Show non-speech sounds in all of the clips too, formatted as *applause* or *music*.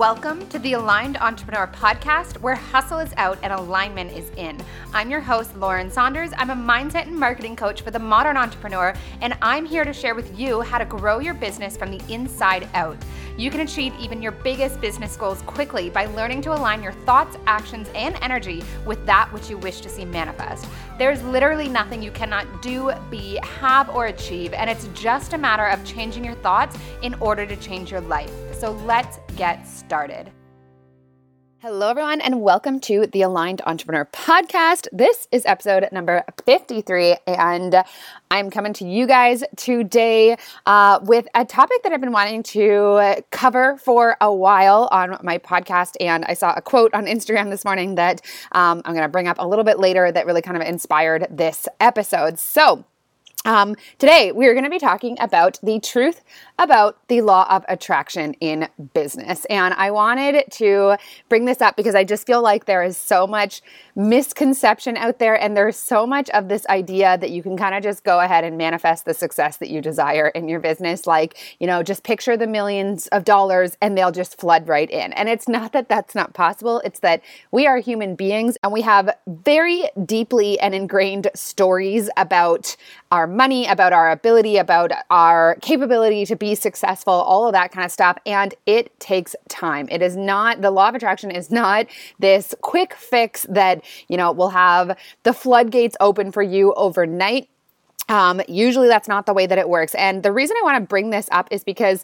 Welcome to the Aligned Entrepreneur Podcast, where hustle is out and alignment is in. I'm your host, Lauren Saunders. I'm a mindset and marketing coach for the modern entrepreneur, and I'm here to share with you how to grow your business from the inside out. You can achieve even your biggest business goals quickly by learning to align your thoughts, actions, and energy with that which you wish to see manifest. There's literally nothing you cannot do, be, have, or achieve, and it's just a matter of changing your thoughts in order to change your life. So let's get started. Hello, everyone, and welcome to the Aligned Entrepreneur Podcast. This is episode number 53, and I'm coming to you guys today uh, with a topic that I've been wanting to cover for a while on my podcast. And I saw a quote on Instagram this morning that um, I'm going to bring up a little bit later that really kind of inspired this episode. So, um, today, we're going to be talking about the truth about the law of attraction in business. And I wanted to bring this up because I just feel like there is so much misconception out there, and there's so much of this idea that you can kind of just go ahead and manifest the success that you desire in your business. Like, you know, just picture the millions of dollars and they'll just flood right in. And it's not that that's not possible, it's that we are human beings and we have very deeply and ingrained stories about our money, about our ability, about our capability to be successful, all of that kind of stuff. And it takes time. It is not, the law of attraction is not this quick fix that, you know, will have the floodgates open for you overnight. Um, usually that's not the way that it works. And the reason I want to bring this up is because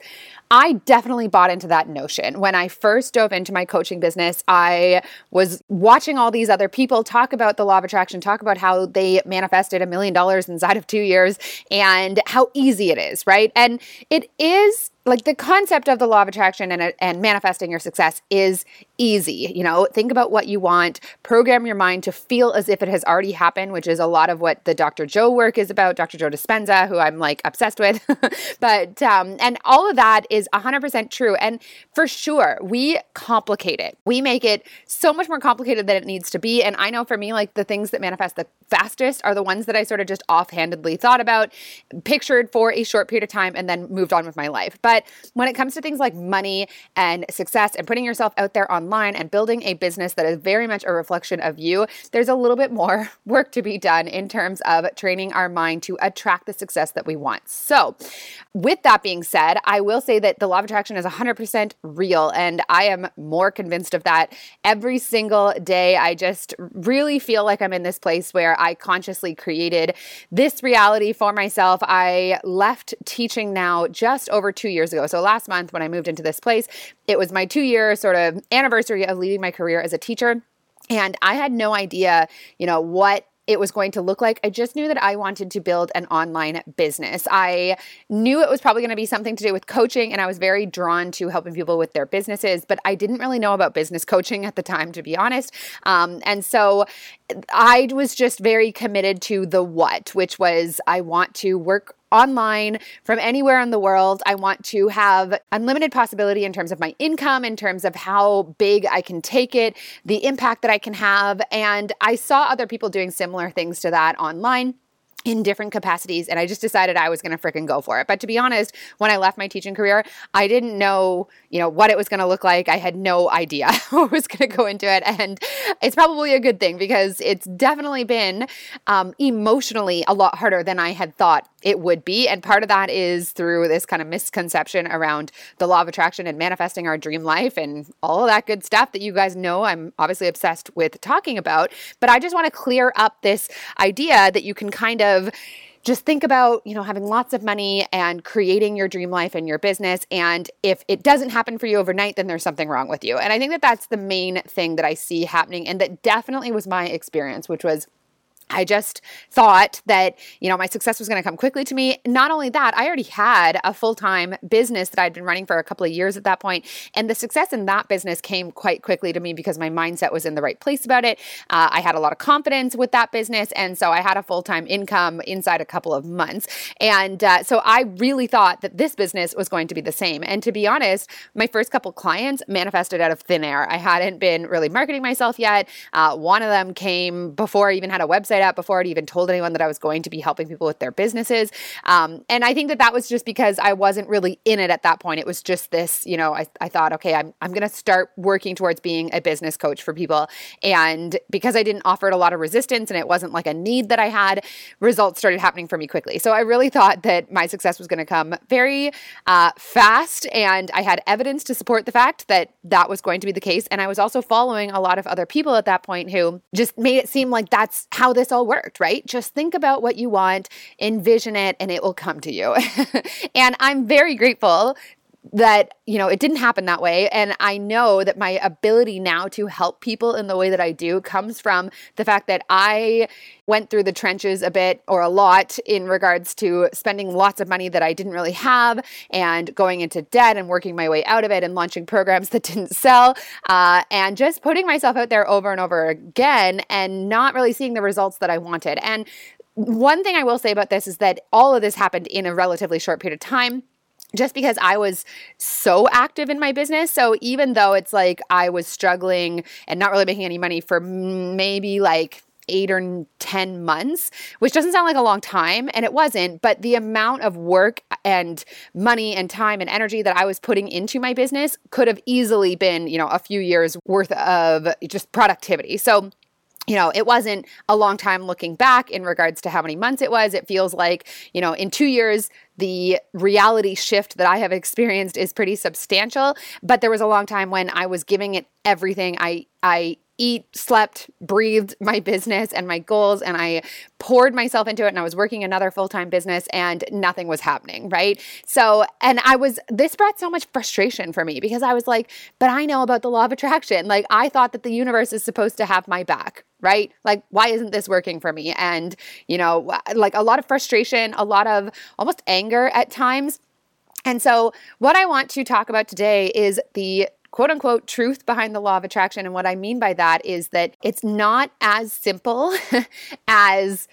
I definitely bought into that notion. When I first dove into my coaching business, I was watching all these other people talk about the law of attraction, talk about how they manifested a million dollars inside of two years and how easy it is, right? And it is like the concept of the law of attraction and, and manifesting your success is easy. You know, think about what you want, program your mind to feel as if it has already happened, which is a lot of what the Dr. Joe work is about, Dr. Joe Dispenza, who I'm like obsessed with. *laughs* but, um, and all of that is 100% true. And for sure, we complicate it. We make it so much more complicated than it needs to be. And I know for me, like the things that manifest the fastest are the ones that I sort of just offhandedly thought about, pictured for a short period of time, and then moved on with my life. But when it comes to things like money and success and putting yourself out there online and building a business that is very much a reflection of you, there's a little bit more *laughs* work to be done in terms of training our mind to attract the success that we want. So, with that being said, I will say that that the law of attraction is 100% real. And I am more convinced of that every single day. I just really feel like I'm in this place where I consciously created this reality for myself. I left teaching now just over two years ago. So last month, when I moved into this place, it was my two year sort of anniversary of leaving my career as a teacher. And I had no idea, you know, what it was going to look like. I just knew that I wanted to build an online business. I knew it was probably going to be something to do with coaching, and I was very drawn to helping people with their businesses, but I didn't really know about business coaching at the time, to be honest. Um, and so I was just very committed to the what, which was I want to work online from anywhere in the world. I want to have unlimited possibility in terms of my income, in terms of how big I can take it, the impact that I can have. And I saw other people doing similar things to that online in different capacities and I just decided I was going to freaking go for it. But to be honest, when I left my teaching career, I didn't know, you know, what it was going to look like. I had no idea *laughs* what was going to go into it and it's probably a good thing because it's definitely been um, emotionally a lot harder than I had thought it would be. And part of that is through this kind of misconception around the law of attraction and manifesting our dream life and all of that good stuff that you guys know I'm obviously obsessed with talking about. But I just want to clear up this idea that you can kind of just think about, you know, having lots of money and creating your dream life and your business. And if it doesn't happen for you overnight, then there's something wrong with you. And I think that that's the main thing that I see happening. And that definitely was my experience, which was I just thought that, you know, my success was going to come quickly to me. Not only that, I already had a full time business that I'd been running for a couple of years at that point, And the success in that business came quite quickly to me because my mindset was in the right place about it. Uh, I had a lot of confidence with that business. And so I had a full time income inside a couple of months. And uh, so I really thought that this business was going to be the same. And to be honest, my first couple clients manifested out of thin air. I hadn't been really marketing myself yet. Uh, one of them came before I even had a website website out before I'd even told anyone that I was going to be helping people with their businesses. Um, and I think that that was just because I wasn't really in it at that point. It was just this, you know, I, I thought, okay, I'm, I'm going to start working towards being a business coach for people. And because I didn't offer it a lot of resistance and it wasn't like a need that I had, results started happening for me quickly. So I really thought that my success was going to come very uh, fast. And I had evidence to support the fact that that was going to be the case. And I was also following a lot of other people at that point who just made it seem like that's how this all worked, right? Just think about what you want, envision it, and it will come to you. *laughs* and I'm very grateful that you know it didn't happen that way. And i know that my ability now to help people in the way that i do comes from the fact that i went through the trenches a bit or a lot in regards to spending lots of money that i didn't really have and going into debt and working my way out of it and launching programs that *laughs* didn't sell uh, and just putting myself out there over and over again and not really seeing the results that i wanted. And one thing i will say about this is that all of this happened in a relatively short period of time just because I was so active in my business. So even though it's like I was struggling and not really making any money for maybe like eight or 10 months, which doesn't sound like a long time, and it wasn't, but the amount of work and money and time and energy that I was putting into my business could have easily been, you know, a few years worth of just productivity. So, you know, it wasn't a long time looking back in regards to how many months it was. It feels like, you know, in two years, the reality shift that I have experienced is pretty substantial. But there was a long time when I was giving it everything. I, I, eat, slept, breathed my business and my goals, and I poured myself into it. And I was working another full time business, and nothing was happening, right? So, and I was, this brought so much frustration for me because I was like, but I know about the law of attraction. Like, I thought that the universe is supposed to have my back, right? Like, why isn't this working for me? And, you know, like a lot of frustration, a lot of almost anger at times. And so, what I want to talk about today is the quote unquote truth behind the law of attraction. And what I mean by that is that it's not as simple *laughs* as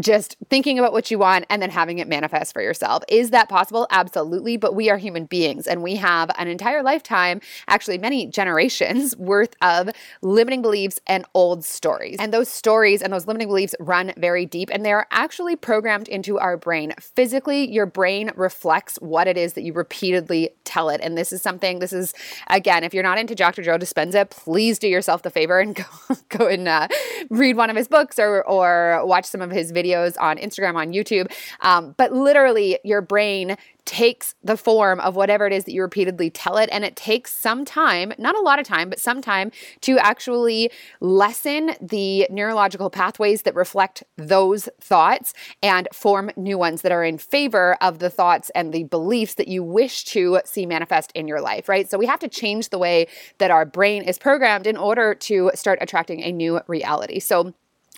just thinking about what you want and then having it manifest for yourself. Is that possible? Absolutely. But we are human beings and we have an entire lifetime, actually, many generations *laughs* worth of limiting beliefs and old stories. And those stories and those limiting beliefs run very deep and they are actually programmed into our brain. Physically, your brain reflects what it is that you repeatedly tell it. And this is something, this is, again, if you're not into Dr. Joe Dispenza, please do yourself the favor and *laughs* go, go and uh, read one of his books or, or watch some of his videos videos on Instagram, on YouTube. Um, but literally, your brain takes the form of whatever it is that you repeatedly tell it. And it takes some time, not a lot of time, but some time to actually lessen the neurological pathways that reflect those thoughts and form new ones that are in favor of the thoughts and the beliefs that you wish to see manifest in your life, right? So we have to change the way that our brain is programmed in order to start attracting a new reality. So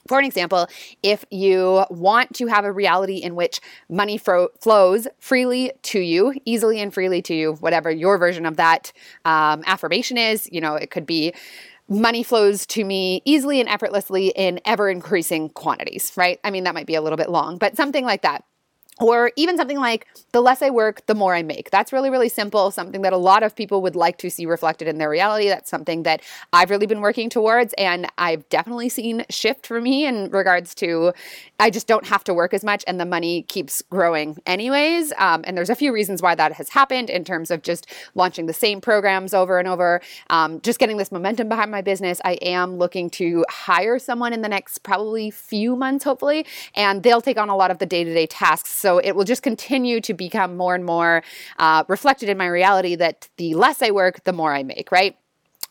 for an example, if you want to have a reality in which money fro- flows freely to you, easily and freely to you, whatever your version of that um, affirmation is, you know, it could be money flows to me easily and effortlessly in ever increasing quantities, right? I mean, that might be a little bit long, but something like that. Or even something like the less I work, the more I make. That's really, really simple, something that a lot of people would like to see reflected in their reality. That's something that I've really been working towards. And I've definitely seen shift for me in regards to I just don't have to work as much and the money keeps growing anyways. Um, and there's a few reasons why that has happened in terms of just launching the same programs over and over, um, just getting this momentum behind my business. I am looking to hire someone in the next probably few months, hopefully, and they'll take on a lot of the day to day tasks so it will just continue to become more and more uh, reflected in my reality that the less I work, the more I make, right?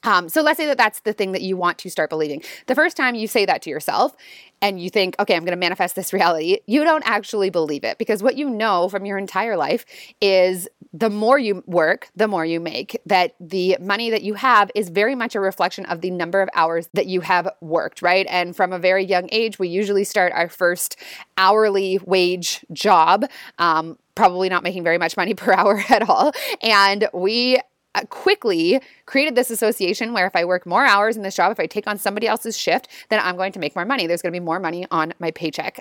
Um, so let's say that that's the thing that you want to start believing. The first time you say that to yourself and you think, okay, I'm going to manifest this *laughs* reality, you don't actually believe it because what you know from your entire life is the more you work, the more you make. That the money that you have is very much a reflection of the number of hours that you have worked, right? And from a very young age, we usually start our first hourly wage job. Um, probably not making very much money *laughs* per hour at all. And we Uh, quickly created this association where if I work more hours in this job, if I take on somebody else's shift, then I'm going to make more money. There's going to be more money on my paycheck.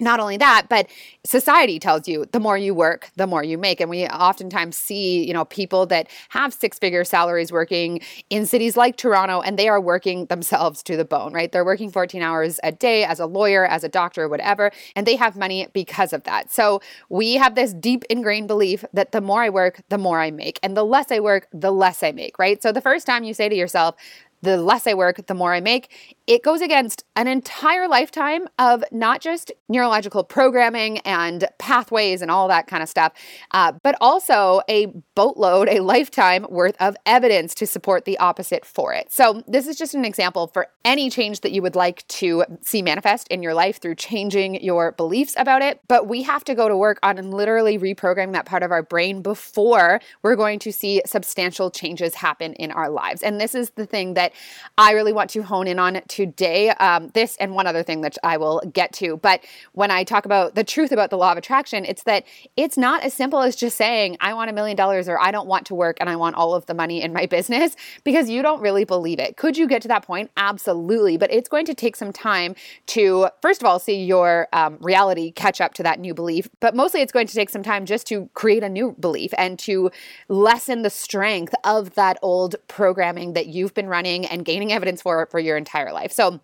Not only that, but society tells you the more you work, the more you make. And we oftentimes see, you know, people that have six figure salaries working in cities like Toronto and they are working themselves to the bone, right? They're working 14 hours a day as a lawyer, as a doctor, whatever, and they have money because of that. So we have this deep ingrained belief that the more I work, the more I make. And the less I work, the less I make, right? So the first time you say to yourself, the less I work, the more I make, it goes against an entire lifetime of not just neurological programming and pathways and all that kind of stuff, uh, but also a boatload, a lifetime worth of evidence to support the opposite for it. So, this is just an example for any change that you would like to see manifest in your life through changing your beliefs about it. But we have to go to work on literally reprogramming that part of our brain before we're going to see substantial changes happen in our lives. And this is the thing that I really want to hone in on today. Um, this and one other thing that I will get to. But when I talk about the truth about the law of attraction, it's that it's not as simple as just saying, I want a million dollars or I don't want to work and I want all of the money in my *laughs* business because you don't really believe it. Could you get to that point? Absolutely. But it's going to take some time to, first of all, see your um, reality catch up to that new belief. But mostly it's going to take some time just to create a new belief and to lessen the strength of that old programming that you've been running and gaining evidence for for your entire life. So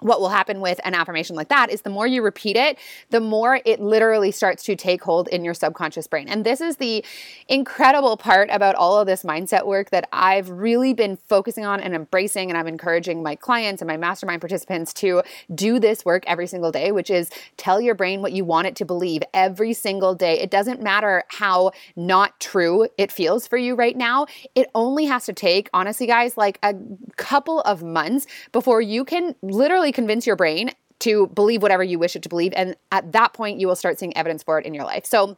what will happen with an affirmation like that is the more you repeat it, the more it literally starts to take hold in your subconscious brain. And this is the incredible part about all of this mindset work that I've really been focusing on and embracing. And I'm encouraging my clients and my mastermind participants to do this work every single day, which is tell your brain what you want it to believe every single day. It doesn't matter how not true it feels for you right now. It only has to take, honestly, guys, like a couple of months before you can literally convince your brain to believe whatever you wish it to believe. And at that point, you will start seeing evidence for it in your life. So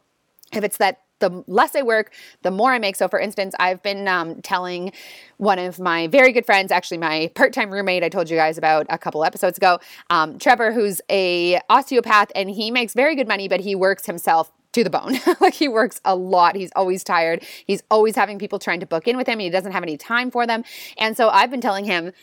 if it's that the less I work, the more I make. So, for instance, I've been um, telling one of my very good friends, actually my part-time roommate, I told you guys about a couple episodes ago, um, Trevor, who's a osteopath, and he makes very good money, but he works himself to the bone. *laughs* like he works a lot. He's always tired. He's always having people trying to book in with him. And he doesn't have any time for them. And so I've been telling him,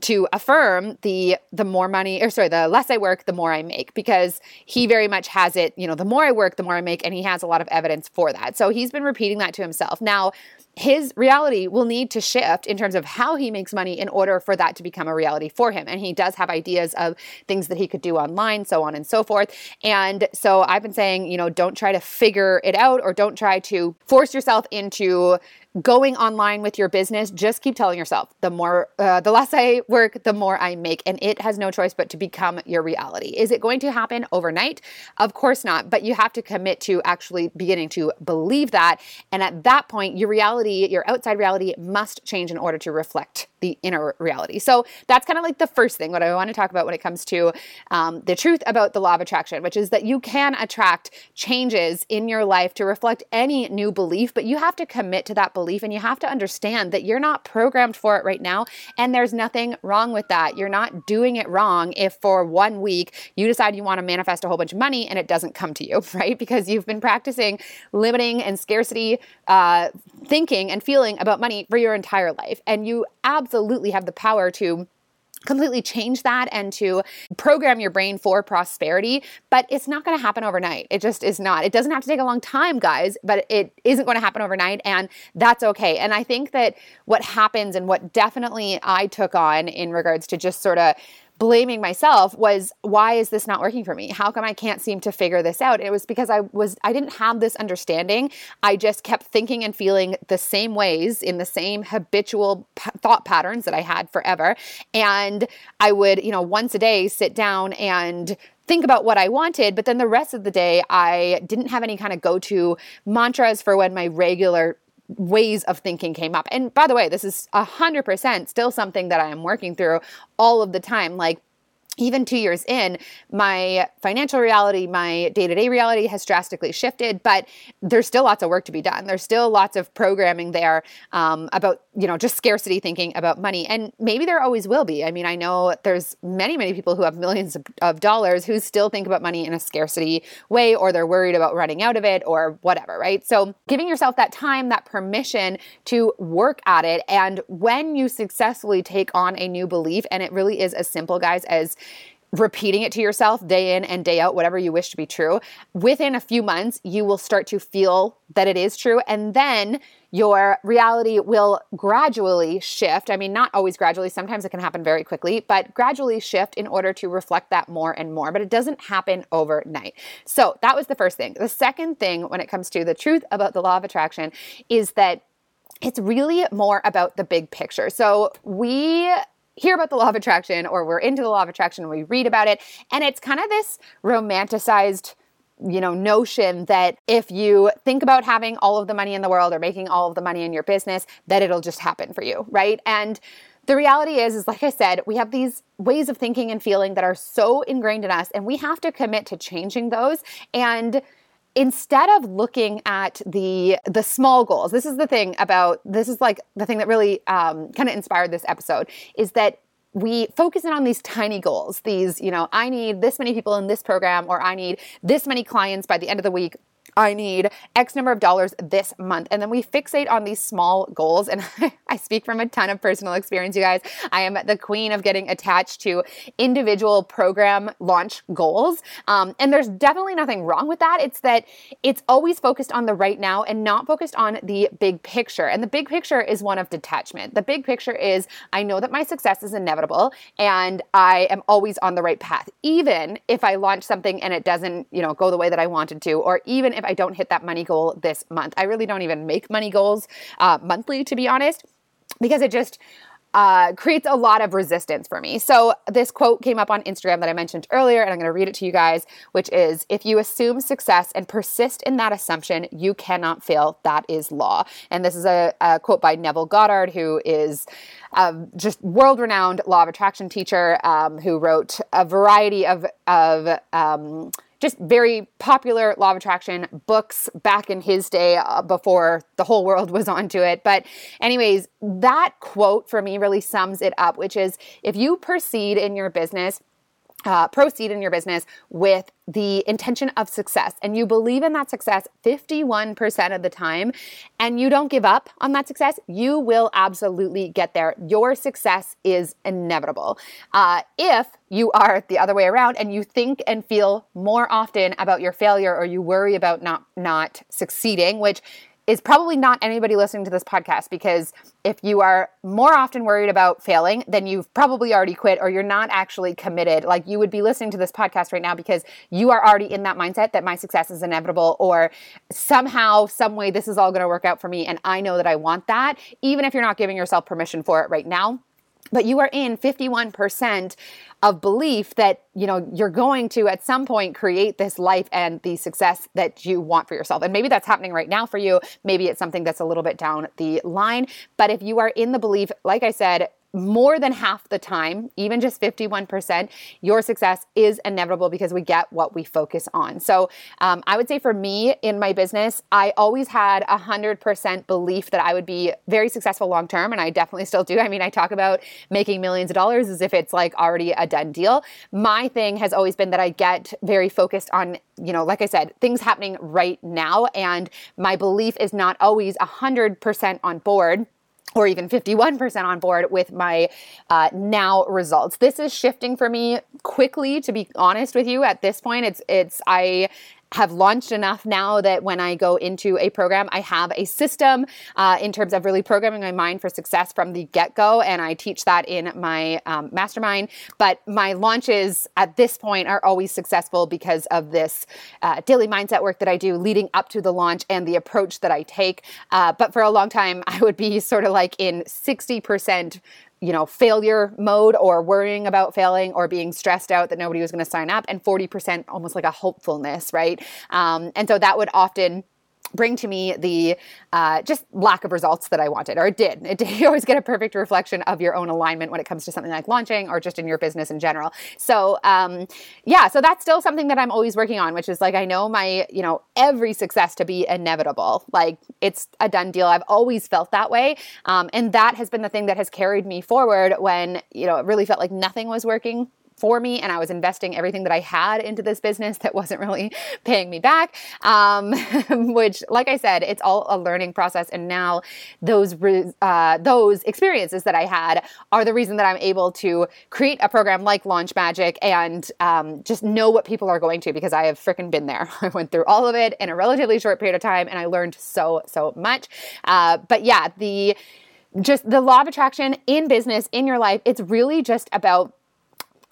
to affirm the the more money or sorry the less i work the more i make because he very much has it you know the more i work the more i make and he has a lot of evidence for that so he's been repeating that to himself now his reality will need to shift in terms of how he makes money in order for that to become a reality for him. And he does have ideas of things that he could do online, so on and so forth. And so I've been saying, you know, don't try to figure it out or don't try to force yourself into going online with your business just keep telling yourself the more uh, the less i work the more i make. And it has no choice but to become your reality. Is it going to happen overnight? Of course not but you have to commit to actually beginning to believe that. And at that point your reality your outside reality must change in order to reflect the inner reality. So that's kind of like the first thing what I want to talk about when it comes to um, the truth about the law of attraction, which is that you can attract changes in your life to reflect any new belief, but you have to commit to that belief and you have to understand that you're not programmed for it right now. And there's nothing wrong with that. You're not doing it wrong if for one week you decide you want to manifest a whole bunch of money and it doesn't come to you, *laughs* right? Because you've been practicing limiting and scarcity uh, thinking and feeling about money for your entire life. And you absolutely have the power to completely change that and to program your brain for prosperity, but it's not going to happen overnight. It just is not. It doesn't have to take a long time, guys, but it isn't going to happen overnight and that's okay. And I think that what happens and what definitely I took on in regards to just sort of blaming myself was why is this not working for me? How come i can't seem to figure this out? It was because i was i didn't have this understanding. I just kept thinking and feeling the same ways in the same habitual p- thought patterns that i had forever. And i would you know once a day sit down and think about what I wanted, but then the rest of the day, I didn't have any kind of go to mantras for when my regular ways of thinking came up. And by the way, this is 100% still something that I am working through all of the time. Like, even two years in, my financial reality, my day to day reality has drastically shifted, but there's still lots of work to be done. There's still lots of programming there um, about, you know, just scarcity thinking about money. And maybe there always will be. I mean, I know there's many, many people who have millions of, of dollars who still think about money in a scarcity way, or they're worried about running out of it, or whatever, right? So giving yourself that time, that permission to work at it. And when you successfully take on a new belief, and it really is as simple, guys, as repeating it to yourself day in and day out, whatever you wish to be true, within a few months, you will start to feel that it is true. And then your reality will gradually shift. I mean, not always gradually, sometimes it can happen very quickly, but gradually shift in order to reflect that more and more. But it doesn't happen overnight. So that was the first thing. The second thing when it comes to the truth about the law of attraction is that it's really more about the big picture. So we hear about the law of attraction or we're into the law of attraction and we read about it. And it's kind of this romanticized you know notion that if you think about having all of the money in the world or making all of the money in your business that it'll just happen for you right? And the reality is is like i said we have these ways of thinking and feeling that are so ingrained in us and we have to commit to changing those. And instead of looking at the the small goals this is the thing about this is like the thing that really um, kind of inspired this episode is that we focus in on these tiny goals these you know i need this many people in this program or i need this many clients by the end of the week I need X number of dollars this month. And then we fixate on these small goals. And *laughs* I speak from a ton of personal experience, you guys. I am the queen of getting attached to individual program launch goals. Um, and there's definitely nothing wrong with that. It's that it's always focused on the right now and not focused on the big picture. And the big picture is one of detachment. The big picture is I know that my success is inevitable and I am always on the right path. Even if I launch something and it doesn't, you know, go the way that I wanted to, or even if I don't hit that money goal this month. I really don't even make money goals uh, monthly, to be honest, because it just uh, creates a lot of resistance for me. So, this quote came up on Instagram that I mentioned earlier, and I'm going to read it to you guys, which is If you assume success and persist in that assumption, you cannot fail. That is law. And this is a, a quote by Neville Goddard, who is a just world renowned law of attraction teacher um, who wrote a variety of, of um, just very popular law of attraction books back in his day uh, before the whole world *laughs* was onto it. But, anyways, that quote for me really sums it up, which is if you proceed in your business, uh, proceed in your business with the intention of success and you believe in that success 51% of the time and you don't give up on that success, you will absolutely get there. Your success is inevitable. Uh, if you are the other way around and you think and feel more often about your failure or you worry about not not succeeding, which is probably not anybody listening to this podcast because if you are more often worried about failing, then you've probably already quit or you're not actually committed. Like you would be listening to this podcast right now because you are already in that mindset that my success is inevitable or somehow, some way, this is all going to work out for me. And I know that I want that, even if you're not giving yourself permission for it right now but you are in 51% of belief that you know you're going to at some point create this life and the success that you want for yourself. And maybe that's happening right now for you. Maybe it's something that's a little bit down the line. But if you are in the belief like i said more than half the time, even just 51%, your success is inevitable because we get what we focus on. So um, I would say for me in my business, I always had a 100% belief that I would be very successful long term, and I definitely still do. I mean, I talk about making millions of dollars as if it's like already a done deal. My thing has always been that I get very focused on, you know, like I said, things happening right now, and my belief is not always 100% on board or even 51% on board with my uh, now results. This is shifting for me quickly, to be honest with you. At this point, it's it's I have launched enough now that when I go into a program, I have a system uh, in terms of really programming my mind for success from the get go. And I teach that in my um, mastermind. But my launches at this point are always successful because of this uh, daily mindset work that I do leading up to the launch and the approach that I take. Uh, but for a long time, *laughs* I would be sort of like in 60% you know, failure mode or worrying about failing or being stressed out that nobody was going to sign up, and 40% almost like a hopefulness, right? Um, and so that would often bring to me the uh, just lack of results that I wanted, or it did. It did. *laughs* You always get a perfect reflection of your own alignment when it comes to something like launching or just in your business in general. So, um, yeah, so that's still something that I'm always working on, which is like I know my, you know, every success to be inevitable. Like it's a done deal. I've always felt that way, um, and that has been the thing that has carried me forward when you know it really felt like nothing was working for me and I was investing everything that I had into this business that wasn't really *laughs* paying me back. Um, *laughs* which, like I said, it's all a learning process. And now those uh, those experiences that I had are the reason that I'm able to create a program like Launch Magic and um, just know what people are going to because I have freaking been there. *laughs* I went through all of it in a relatively short period of time and I learned so so much. Uh, but yeah, the just the law of attraction in business in your life it's really just about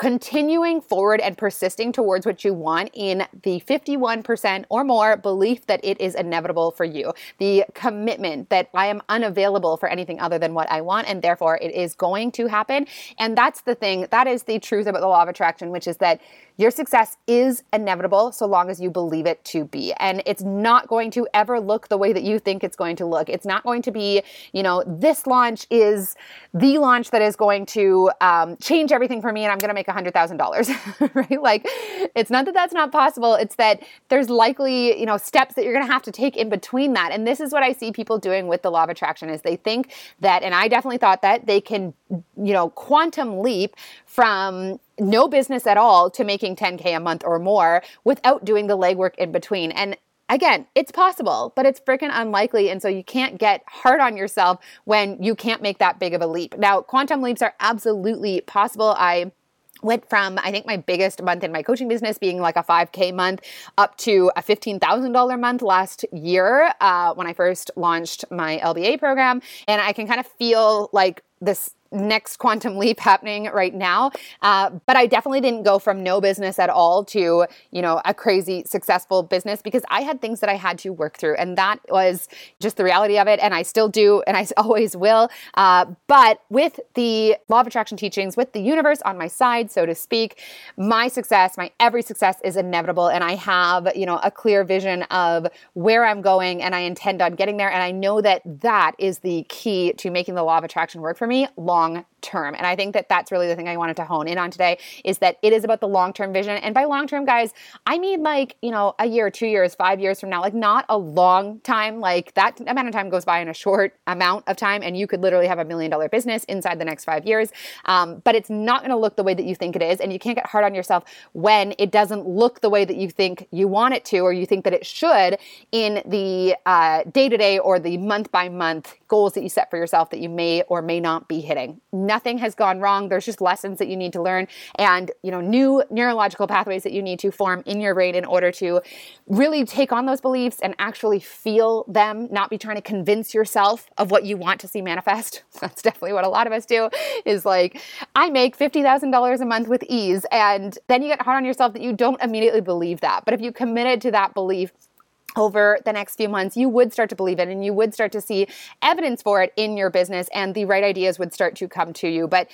continuing forward and persisting towards what you want in the 51% or more belief that it is inevitable for you. The commitment that I am unavailable for anything other than what I want and therefore it is going to happen. And that's the thing, that is the truth about the law of attraction, which is that your success is inevitable so long as you believe it to be. And it's not going to ever look the way that you think it's going to look. It's not going to be, you know, this launch is the launch that is going to um, change everything for me and I'm going to make $100,000, *laughs* right? Like, it's not that that's not possible. It's that there's likely, you know, steps that you're going to have to take in between that. And this is what I see people doing with the law of attraction is they think that, and I definitely thought that they can, you know, quantum leap from no business at all to making 10K a month or more without doing the legwork in between. And again, it's possible, but it's freaking unlikely. And so you can't get hard on yourself when you can't make that big of a leap. Now, quantum leaps are absolutely possible. I went from I think my biggest month in my coaching business being like a 5k month up to a $15,000 month last year uh, when I first launched my LBA program and I can kind of feel like this next quantum leap happening right now. Uh, but I definitely didn't go from no business at all to, you know, a crazy successful business because I had things that I had to work through. And that was just the reality of it. And I still do, and I *laughs* always will. Uh, but with the law of attraction teachings, with the universe on my side, so to speak, my success, my every success is inevitable. And I have, you know, a clear vision of where I'm going and I intend on getting there. And I know that that is the key to making the law of attraction work for me long long term. And I think that that's really the thing I wanted to hone in on today is that it is about the long term vision. And by long term, guys, I mean like, you know, a year, two years, five years from now, like not a long time. Like that amount of time goes by in a short amount of time. And you could literally have a million dollar business inside the next five years. Um, but it's not going to look the way that you think it is. And you can't get hard on yourself when it doesn't look the way that you think you want it to or you think that it should in the day to day or the month by month goals that you set for yourself that you may or may not be hitting. Nothing has gone wrong. There's just lessons that you need to learn and, you know, new neurological pathways that you need to form in your brain in order to really take on those beliefs and actually feel them, not be trying to convince yourself of what you want to see manifest. *laughs* That's definitely what a lot of us do is like, I make $50,000 a month with ease. And then you get hard on yourself that you don't immediately believe that. But if you committed to that belief, over the next few months, you would start to believe it and you would start to see evidence for it in your business, and the right ideas would start to come to you. But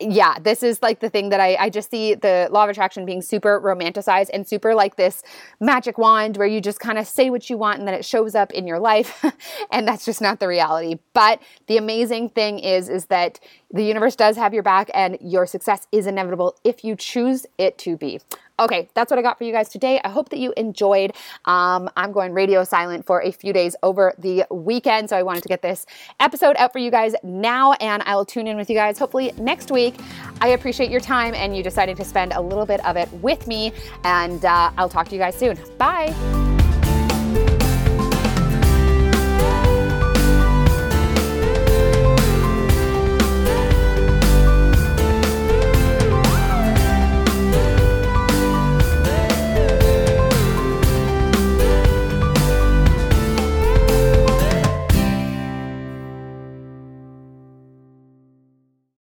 yeah, this is like the thing that I, I just see the law of attraction being super romanticized and super like this magic wand where you just kind of say what you want and then it shows up in your life. *laughs* and that's just not the reality. But the amazing thing is, is that the universe does have your back and your success is inevitable if you choose it to be. Okay, that's what I got for you guys today. I hope that you enjoyed. Um, I'm going radio silent for a few days over the weekend, so I wanted to get this episode out for you guys now, and I will tune in with you guys hopefully next week. I appreciate your time and you deciding to spend a little bit of it with me, and uh, I'll talk to you guys soon. Bye.